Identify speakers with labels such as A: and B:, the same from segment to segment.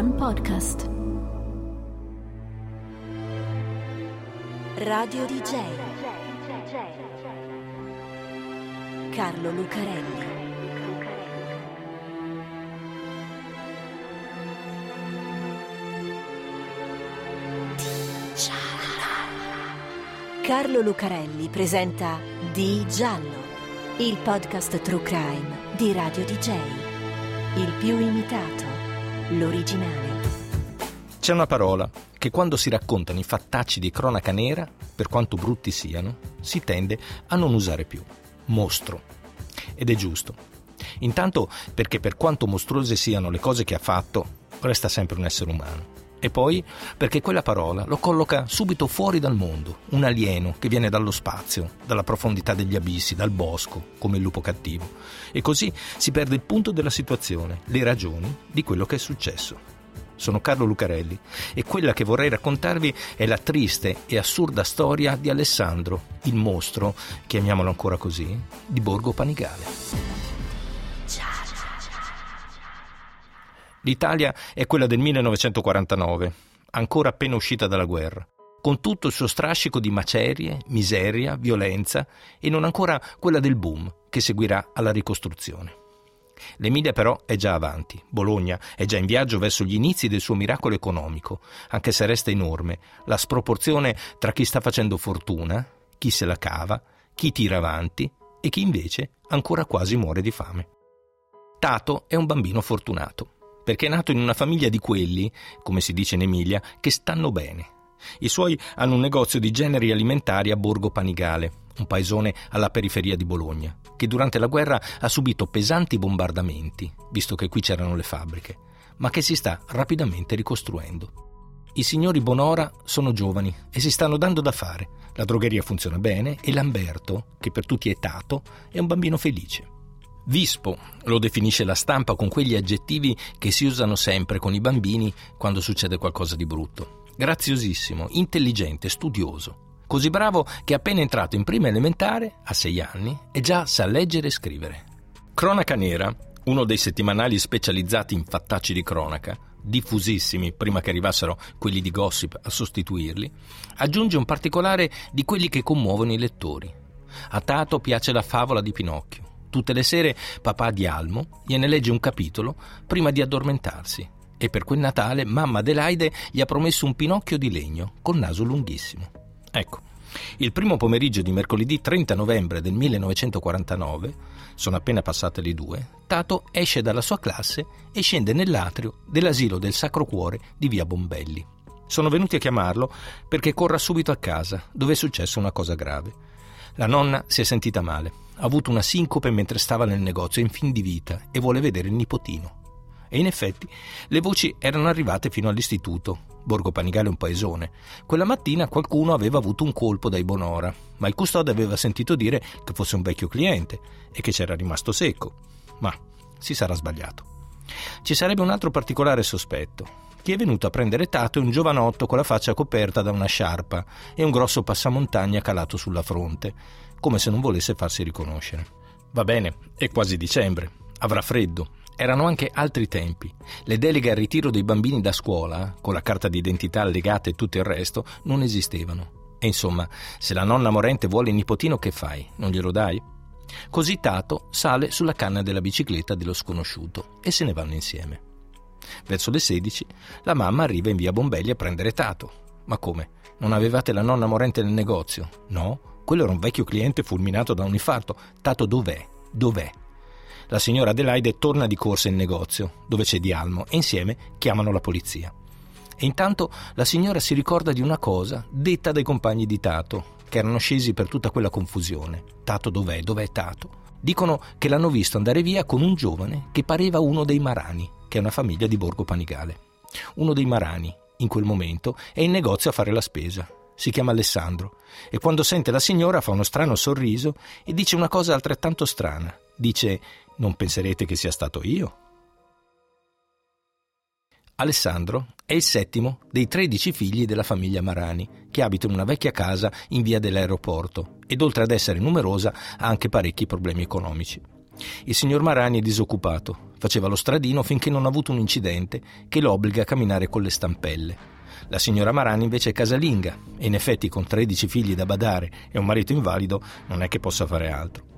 A: One Podcast. Radio DJ. Carlo Lucarelli. Carlo Lucarelli presenta Di Giallo, il podcast True Crime di Radio DJ. Il più imitato, l'originale.
B: C'è una parola che quando si raccontano i fattacci di cronaca nera, per quanto brutti siano, si tende a non usare più. Mostro. Ed è giusto. Intanto perché per quanto mostruose siano le cose che ha fatto, resta sempre un essere umano. E poi perché quella parola lo colloca subito fuori dal mondo, un alieno che viene dallo spazio, dalla profondità degli abissi, dal bosco, come il lupo cattivo. E così si perde il punto della situazione, le ragioni di quello che è successo. Sono Carlo Lucarelli e quella che vorrei raccontarvi è la triste e assurda storia di Alessandro, il mostro, chiamiamolo ancora così, di Borgo Panigale. L'Italia è quella del 1949, ancora appena uscita dalla guerra, con tutto il suo strascico di macerie, miseria, violenza e non ancora quella del boom che seguirà alla ricostruzione. L'Emilia però è già avanti, Bologna è già in viaggio verso gli inizi del suo miracolo economico, anche se resta enorme la sproporzione tra chi sta facendo fortuna, chi se la cava, chi tira avanti e chi invece ancora quasi muore di fame. Tato è un bambino fortunato perché è nato in una famiglia di quelli, come si dice in Emilia, che stanno bene. I suoi hanno un negozio di generi alimentari a Borgo Panigale, un paesone alla periferia di Bologna, che durante la guerra ha subito pesanti bombardamenti, visto che qui c'erano le fabbriche, ma che si sta rapidamente ricostruendo. I signori Bonora sono giovani e si stanno dando da fare. La drogheria funziona bene e Lamberto, che per tutti è tato, è un bambino felice. Vispo lo definisce la stampa con quegli aggettivi che si usano sempre con i bambini quando succede qualcosa di brutto. Graziosissimo, intelligente, studioso. Così bravo che appena entrato in prima elementare, a sei anni, e già sa leggere e scrivere. Cronaca Nera, uno dei settimanali specializzati in fattacci di cronaca, diffusissimi prima che arrivassero quelli di gossip a sostituirli, aggiunge un particolare di quelli che commuovono i lettori. A Tato piace la favola di Pinocchio Tutte le sere papà di Almo gliene legge un capitolo prima di addormentarsi e per quel Natale mamma Adelaide gli ha promesso un pinocchio di legno col naso lunghissimo. Ecco, il primo pomeriggio di mercoledì 30 novembre del 1949, sono appena passate le due, Tato esce dalla sua classe e scende nell'atrio dell'asilo del Sacro Cuore di via Bombelli. Sono venuti a chiamarlo perché corra subito a casa, dove è successa una cosa grave. La nonna si è sentita male, ha avuto una sincope mentre stava nel negozio, in fin di vita e vuole vedere il nipotino. E in effetti le voci erano arrivate fino all'istituto. Borgo Panigale è un paesone. Quella mattina qualcuno aveva avuto un colpo dai Bonora, ma il custode aveva sentito dire che fosse un vecchio cliente e che c'era rimasto secco. Ma si sarà sbagliato. Ci sarebbe un altro particolare sospetto. Chi è venuto a prendere Tato è un giovanotto con la faccia coperta da una sciarpa e un grosso passamontagna calato sulla fronte, come se non volesse farsi riconoscere. Va bene, è quasi dicembre, avrà freddo. Erano anche altri tempi. Le deleghe al ritiro dei bambini da scuola, con la carta d'identità allegata e tutto il resto, non esistevano. E insomma, se la nonna morente vuole il nipotino, che fai? Non glielo dai? Così Tato sale sulla canna della bicicletta dello sconosciuto e se ne vanno insieme. Verso le 16 la mamma arriva in via Bombelli a prendere Tato. Ma come? Non avevate la nonna morente nel negozio? No, quello era un vecchio cliente fulminato da un infarto. Tato dov'è? Dov'è? La signora Adelaide torna di corsa in negozio, dove c'è Dialmo, e insieme chiamano la polizia. E intanto la signora si ricorda di una cosa detta dai compagni di Tato, che erano scesi per tutta quella confusione. Tato dov'è? Dov'è Tato? Dicono che l'hanno visto andare via con un giovane che pareva uno dei Marani, che è una famiglia di Borgo Panigale. Uno dei Marani, in quel momento, è in negozio a fare la spesa. Si chiama Alessandro e quando sente la signora fa uno strano sorriso e dice una cosa altrettanto strana. Dice: Non penserete che sia stato io? Alessandro è il settimo dei 13 figli della famiglia Marani, che abita in una vecchia casa in via dell'aeroporto ed oltre ad essere numerosa ha anche parecchi problemi economici. Il signor Marani è disoccupato, Faceva lo stradino finché non ha avuto un incidente che lo obbliga a camminare con le stampelle. La signora Marani invece è casalinga e in effetti con 13 figli da badare e un marito invalido non è che possa fare altro.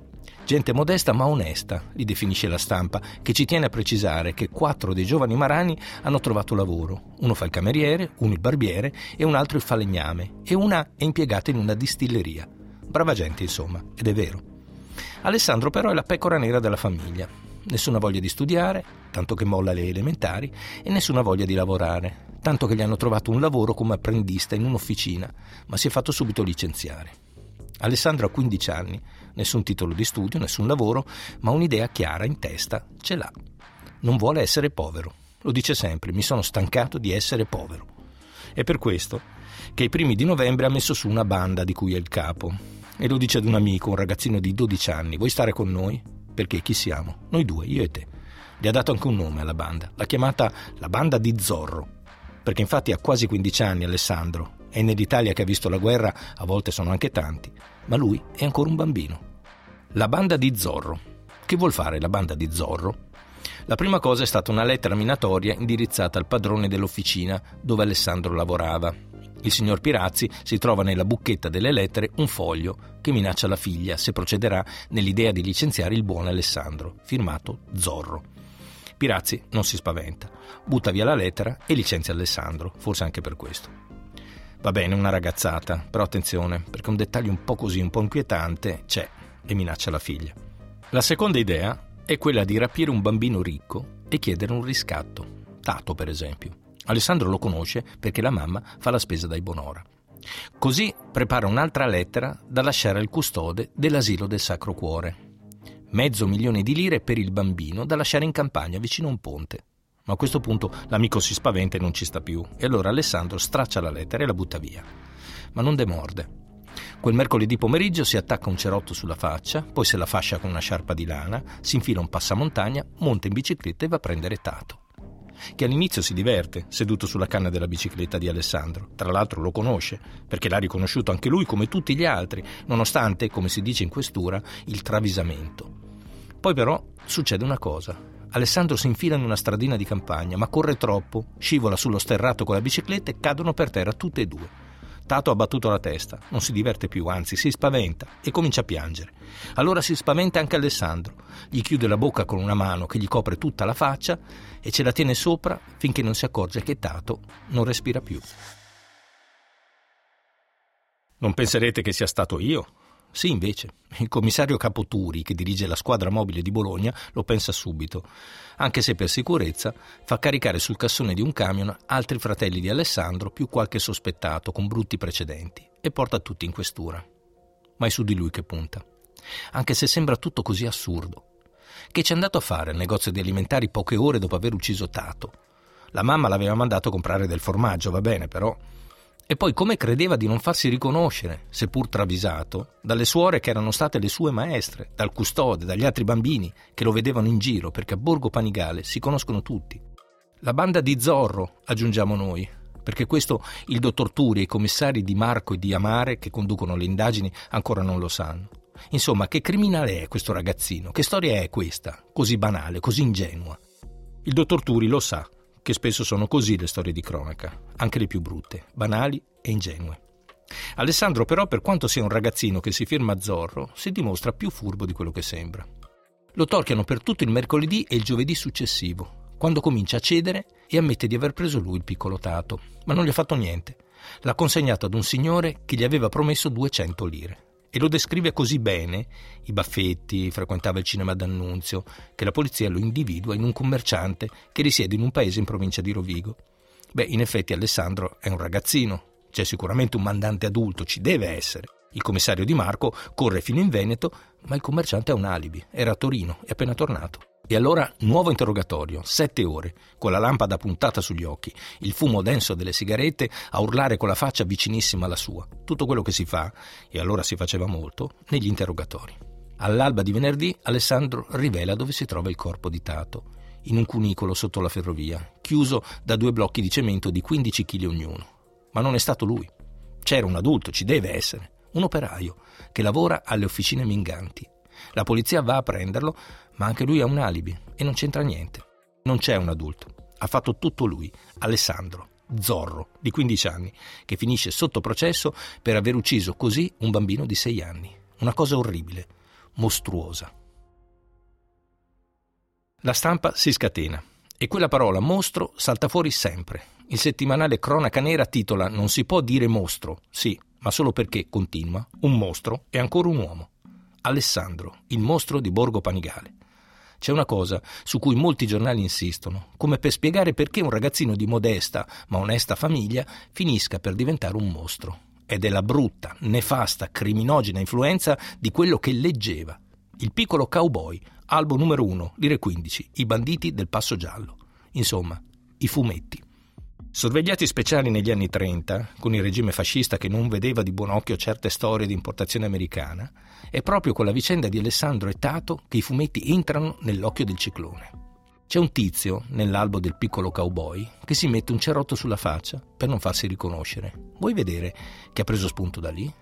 B: Gente modesta ma onesta, li definisce la stampa, che ci tiene a precisare che quattro dei giovani Marani hanno trovato lavoro. Uno fa il cameriere, uno il barbiere e un altro il falegname e una è impiegata in una distilleria. Brava gente, insomma, ed è vero. Alessandro però è la pecora nera della famiglia. Nessuna voglia di studiare, tanto che molla le elementari, e nessuna voglia di lavorare, tanto che gli hanno trovato un lavoro come apprendista in un'officina, ma si è fatto subito licenziare. Alessandro ha 15 anni, nessun titolo di studio, nessun lavoro, ma un'idea chiara in testa ce l'ha. Non vuole essere povero. Lo dice sempre, mi sono stancato di essere povero. È per questo che ai primi di novembre ha messo su una banda di cui è il capo. E lo dice ad un amico, un ragazzino di 12 anni, vuoi stare con noi? Perché chi siamo? Noi due, io e te. Gli ha dato anche un nome alla banda, l'ha chiamata la banda di Zorro. Perché infatti ha quasi 15 anni Alessandro e nell'Italia che ha visto la guerra a volte sono anche tanti, ma lui è ancora un bambino. La banda di Zorro. Che vuol fare la banda di Zorro? La prima cosa è stata una lettera minatoria indirizzata al padrone dell'officina dove Alessandro lavorava. Il signor Pirazzi si trova nella bucchetta delle lettere un foglio che minaccia la figlia se procederà nell'idea di licenziare il buon Alessandro, firmato Zorro. Pirazzi non si spaventa, butta via la lettera e licenzia Alessandro, forse anche per questo. Va bene, una ragazzata, però attenzione, perché un dettaglio un po' così, un po' inquietante, c'è e minaccia la figlia. La seconda idea è quella di rapire un bambino ricco e chiedere un riscatto. Tato, per esempio. Alessandro lo conosce perché la mamma fa la spesa dai Bonora. Così prepara un'altra lettera da lasciare al custode dell'asilo del Sacro Cuore. Mezzo milione di lire per il bambino da lasciare in campagna vicino a un ponte. Ma a questo punto l'amico si spaventa e non ci sta più, e allora Alessandro straccia la lettera e la butta via. Ma non demorde. Quel mercoledì pomeriggio si attacca un cerotto sulla faccia, poi se la fascia con una sciarpa di lana, si infila un passamontagna, monta in bicicletta e va a prendere Tato. Che all'inizio si diverte, seduto sulla canna della bicicletta di Alessandro. Tra l'altro lo conosce, perché l'ha riconosciuto anche lui come tutti gli altri, nonostante, come si dice in questura, il travisamento. Poi però succede una cosa. Alessandro si infila in una stradina di campagna, ma corre troppo, scivola sullo sterrato con la bicicletta e cadono per terra tutte e due. Tato ha battuto la testa, non si diverte più, anzi si spaventa e comincia a piangere. Allora si spaventa anche Alessandro, gli chiude la bocca con una mano che gli copre tutta la faccia e ce la tiene sopra finché non si accorge che Tato non respira più. Non penserete che sia stato io, sì, invece, il commissario Capoturi, che dirige la squadra mobile di Bologna, lo pensa subito, anche se per sicurezza fa caricare sul cassone di un camion altri fratelli di Alessandro più qualche sospettato con brutti precedenti e porta tutti in questura. Ma è su di lui che punta. Anche se sembra tutto così assurdo. Che c'è andato a fare al negozio di alimentari poche ore dopo aver ucciso Tato? La mamma l'aveva mandato a comprare del formaggio, va bene, però e poi come credeva di non farsi riconoscere, seppur travisato, dalle suore che erano state le sue maestre, dal custode, dagli altri bambini che lo vedevano in giro, perché a Borgo Panigale si conoscono tutti. La banda di Zorro, aggiungiamo noi, perché questo il dottor Turi e i commissari di Marco e di Amare che conducono le indagini ancora non lo sanno. Insomma, che criminale è questo ragazzino? Che storia è questa? Così banale, così ingenua. Il dottor Turi lo sa che spesso sono così le storie di cronaca, anche le più brutte, banali e ingenue. Alessandro però, per quanto sia un ragazzino che si firma Zorro, si dimostra più furbo di quello che sembra. Lo torchiano per tutto il mercoledì e il giovedì successivo, quando comincia a cedere e ammette di aver preso lui il piccolo Tato, ma non gli ha fatto niente. L'ha consegnato ad un signore che gli aveva promesso 200 lire e lo descrive così bene, i baffetti, frequentava il cinema d'annunzio, che la polizia lo individua in un commerciante che risiede in un paese in provincia di Rovigo. Beh, in effetti Alessandro è un ragazzino, c'è sicuramente un mandante adulto, ci deve essere. Il commissario Di Marco corre fino in Veneto, ma il commerciante ha un alibi, era a Torino, è appena tornato. E allora nuovo interrogatorio, sette ore, con la lampada puntata sugli occhi, il fumo denso delle sigarette, a urlare con la faccia vicinissima alla sua. Tutto quello che si fa, e allora si faceva molto, negli interrogatori. All'alba di venerdì Alessandro rivela dove si trova il corpo di Tato, in un cunicolo sotto la ferrovia, chiuso da due blocchi di cemento di 15 kg ognuno. Ma non è stato lui. C'era un adulto, ci deve essere, un operaio, che lavora alle officine minganti La polizia va a prenderlo, ma anche lui ha un alibi e non c'entra niente. Non c'è un adulto. Ha fatto tutto lui, Alessandro, Zorro, di 15 anni, che finisce sotto processo per aver ucciso così un bambino di 6 anni. Una cosa orribile, mostruosa. La stampa si scatena e quella parola mostro salta fuori sempre. Il settimanale Cronaca Nera titola Non si può dire mostro, sì, ma solo perché, continua, un mostro è ancora un uomo. Alessandro, il mostro di Borgo Panigale. C'è una cosa su cui molti giornali insistono, come per spiegare perché un ragazzino di modesta ma onesta famiglia finisca per diventare un mostro. Ed è la brutta, nefasta, criminogena influenza di quello che leggeva. Il piccolo cowboy, albo numero 1, lire 15, I banditi del passo giallo. Insomma, i fumetti. Sorvegliati speciali negli anni 30, con il regime fascista che non vedeva di buon occhio certe storie di importazione americana, è proprio con la vicenda di Alessandro e Tato che i fumetti entrano nell'occhio del ciclone. C'è un tizio, nell'albo del piccolo cowboy, che si mette un cerotto sulla faccia per non farsi riconoscere. Vuoi vedere che ha preso spunto da lì?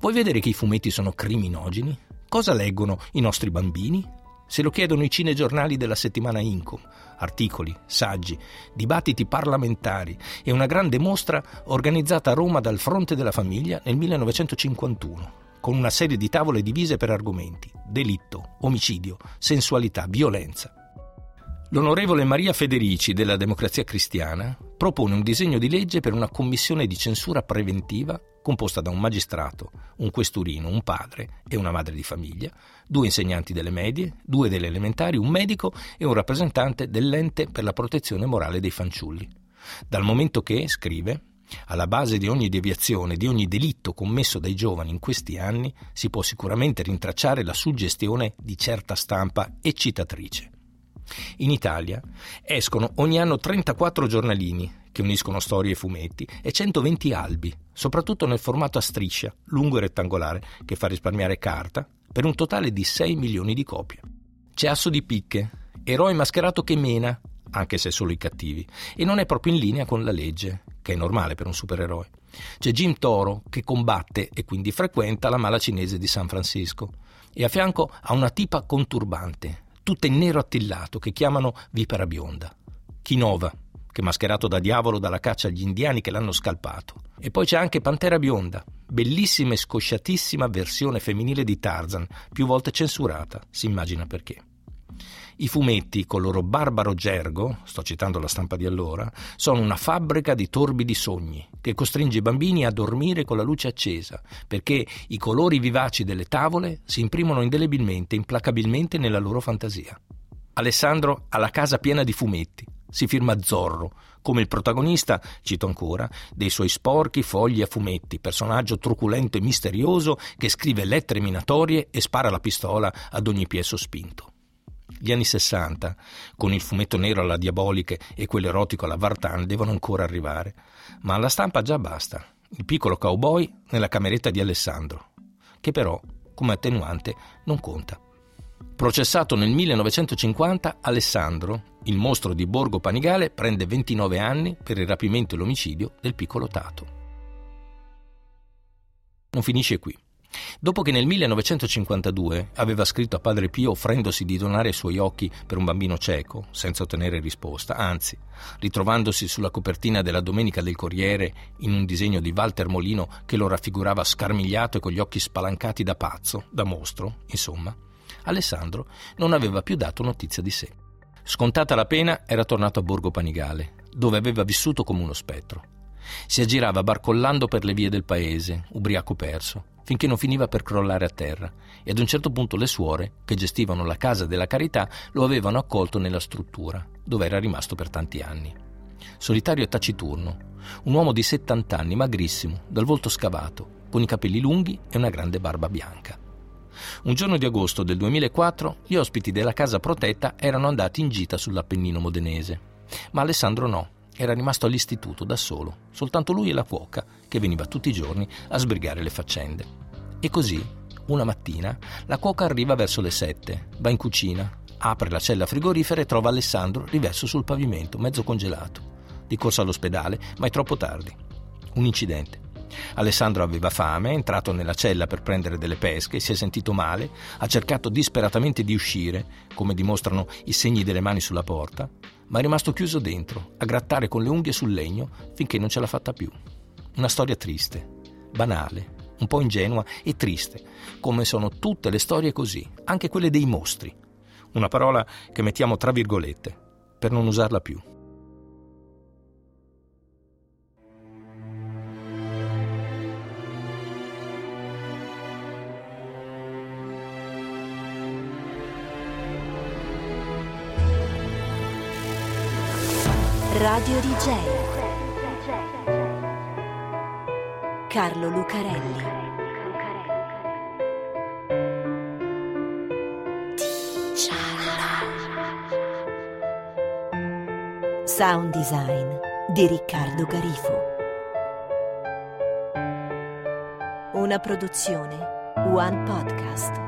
B: Vuoi vedere che i fumetti sono criminogeni? Cosa leggono i nostri bambini? Se lo chiedono i cinegiornali della settimana Incom, articoli, saggi, dibattiti parlamentari e una grande mostra organizzata a Roma dal Fronte della Famiglia nel 1951, con una serie di tavole divise per argomenti, delitto, omicidio, sensualità, violenza. L'onorevole Maria Federici della Democrazia Cristiana propone un disegno di legge per una commissione di censura preventiva composta da un magistrato, un questurino, un padre e una madre di famiglia, due insegnanti delle medie, due delle elementari, un medico e un rappresentante dell'ente per la protezione morale dei fanciulli. Dal momento che, scrive, alla base di ogni deviazione, di ogni delitto commesso dai giovani in questi anni, si può sicuramente rintracciare la suggestione di certa stampa eccitatrice. In Italia escono ogni anno 34 giornalini che uniscono storie e fumetti, e 120 albi, soprattutto nel formato a striscia, lungo e rettangolare, che fa risparmiare carta, per un totale di 6 milioni di copie. C'è Asso di Picche, eroe mascherato che mena, anche se solo i cattivi, e non è proprio in linea con la legge, che è normale per un supereroe. C'è Jim Toro, che combatte e quindi frequenta la mala cinese di San Francisco, e a fianco ha una tipa conturbante, tutta in nero attillato, che chiamano Vipera Bionda. Chinova, che mascherato da diavolo dalla caccia agli indiani che l'hanno scalpato. E poi c'è anche Pantera Bionda, bellissima e scosciatissima versione femminile di Tarzan, più volte censurata, si immagina perché. I fumetti, col loro barbaro gergo, sto citando la stampa di allora, sono una fabbrica di torbidi sogni che costringe i bambini a dormire con la luce accesa, perché i colori vivaci delle tavole si imprimono indelebilmente, implacabilmente nella loro fantasia. Alessandro ha la casa piena di fumetti, si firma Zorro, come il protagonista, cito ancora, dei suoi sporchi fogli a fumetti, personaggio truculento e misterioso che scrive lettere minatorie e spara la pistola ad ogni piè sospinto. Gli anni Sessanta, con il fumetto nero alla diaboliche e quello erotico alla Vartan, devono ancora arrivare, ma alla stampa già basta. Il piccolo cowboy nella cameretta di Alessandro, che però, come attenuante, non conta. Processato nel 1950, Alessandro, il mostro di Borgo Panigale, prende 29 anni per il rapimento e l'omicidio del piccolo Tato. Non finisce qui. Dopo che nel 1952 aveva scritto a Padre Pio offrendosi di donare i suoi occhi per un bambino cieco, senza ottenere risposta, anzi, ritrovandosi sulla copertina della Domenica del Corriere in un disegno di Walter Molino che lo raffigurava scarmigliato e con gli occhi spalancati da pazzo, da mostro, insomma, Alessandro non aveva più dato notizia di sé. Scontata la pena, era tornato a Borgo Panigale, dove aveva vissuto come uno spettro. Si aggirava barcollando per le vie del paese, ubriaco perso, finché non finiva per crollare a terra, e ad un certo punto le suore, che gestivano la casa della carità, lo avevano accolto nella struttura, dove era rimasto per tanti anni. Solitario e taciturno, un uomo di 70 anni, magrissimo, dal volto scavato, con i capelli lunghi e una grande barba bianca. Un giorno di agosto del 2004 gli ospiti della casa protetta erano andati in gita sull'Appennino modenese, ma Alessandro no, era rimasto all'istituto da solo, soltanto lui e la cuoca, che veniva tutti i giorni a sbrigare le faccende. E così, una mattina, la cuoca arriva verso le sette, va in cucina, apre la cella frigorifera e trova Alessandro riverso sul pavimento, mezzo congelato. Di corsa all'ospedale, ma è troppo tardi. Un incidente. Alessandro aveva fame, è entrato nella cella per prendere delle pesche, si è sentito male, ha cercato disperatamente di uscire, come dimostrano i segni delle mani sulla porta, ma è rimasto chiuso dentro, a grattare con le unghie sul legno finché non ce l'ha fatta più. Una storia triste, banale, un po' ingenua e triste, come sono tutte le storie così, anche quelle dei mostri. Una parola che mettiamo tra virgolette, per non usarla più.
A: Radio DJ Carlo Lucarelli. Sound design di Riccardo Garifo. Una produzione One Podcast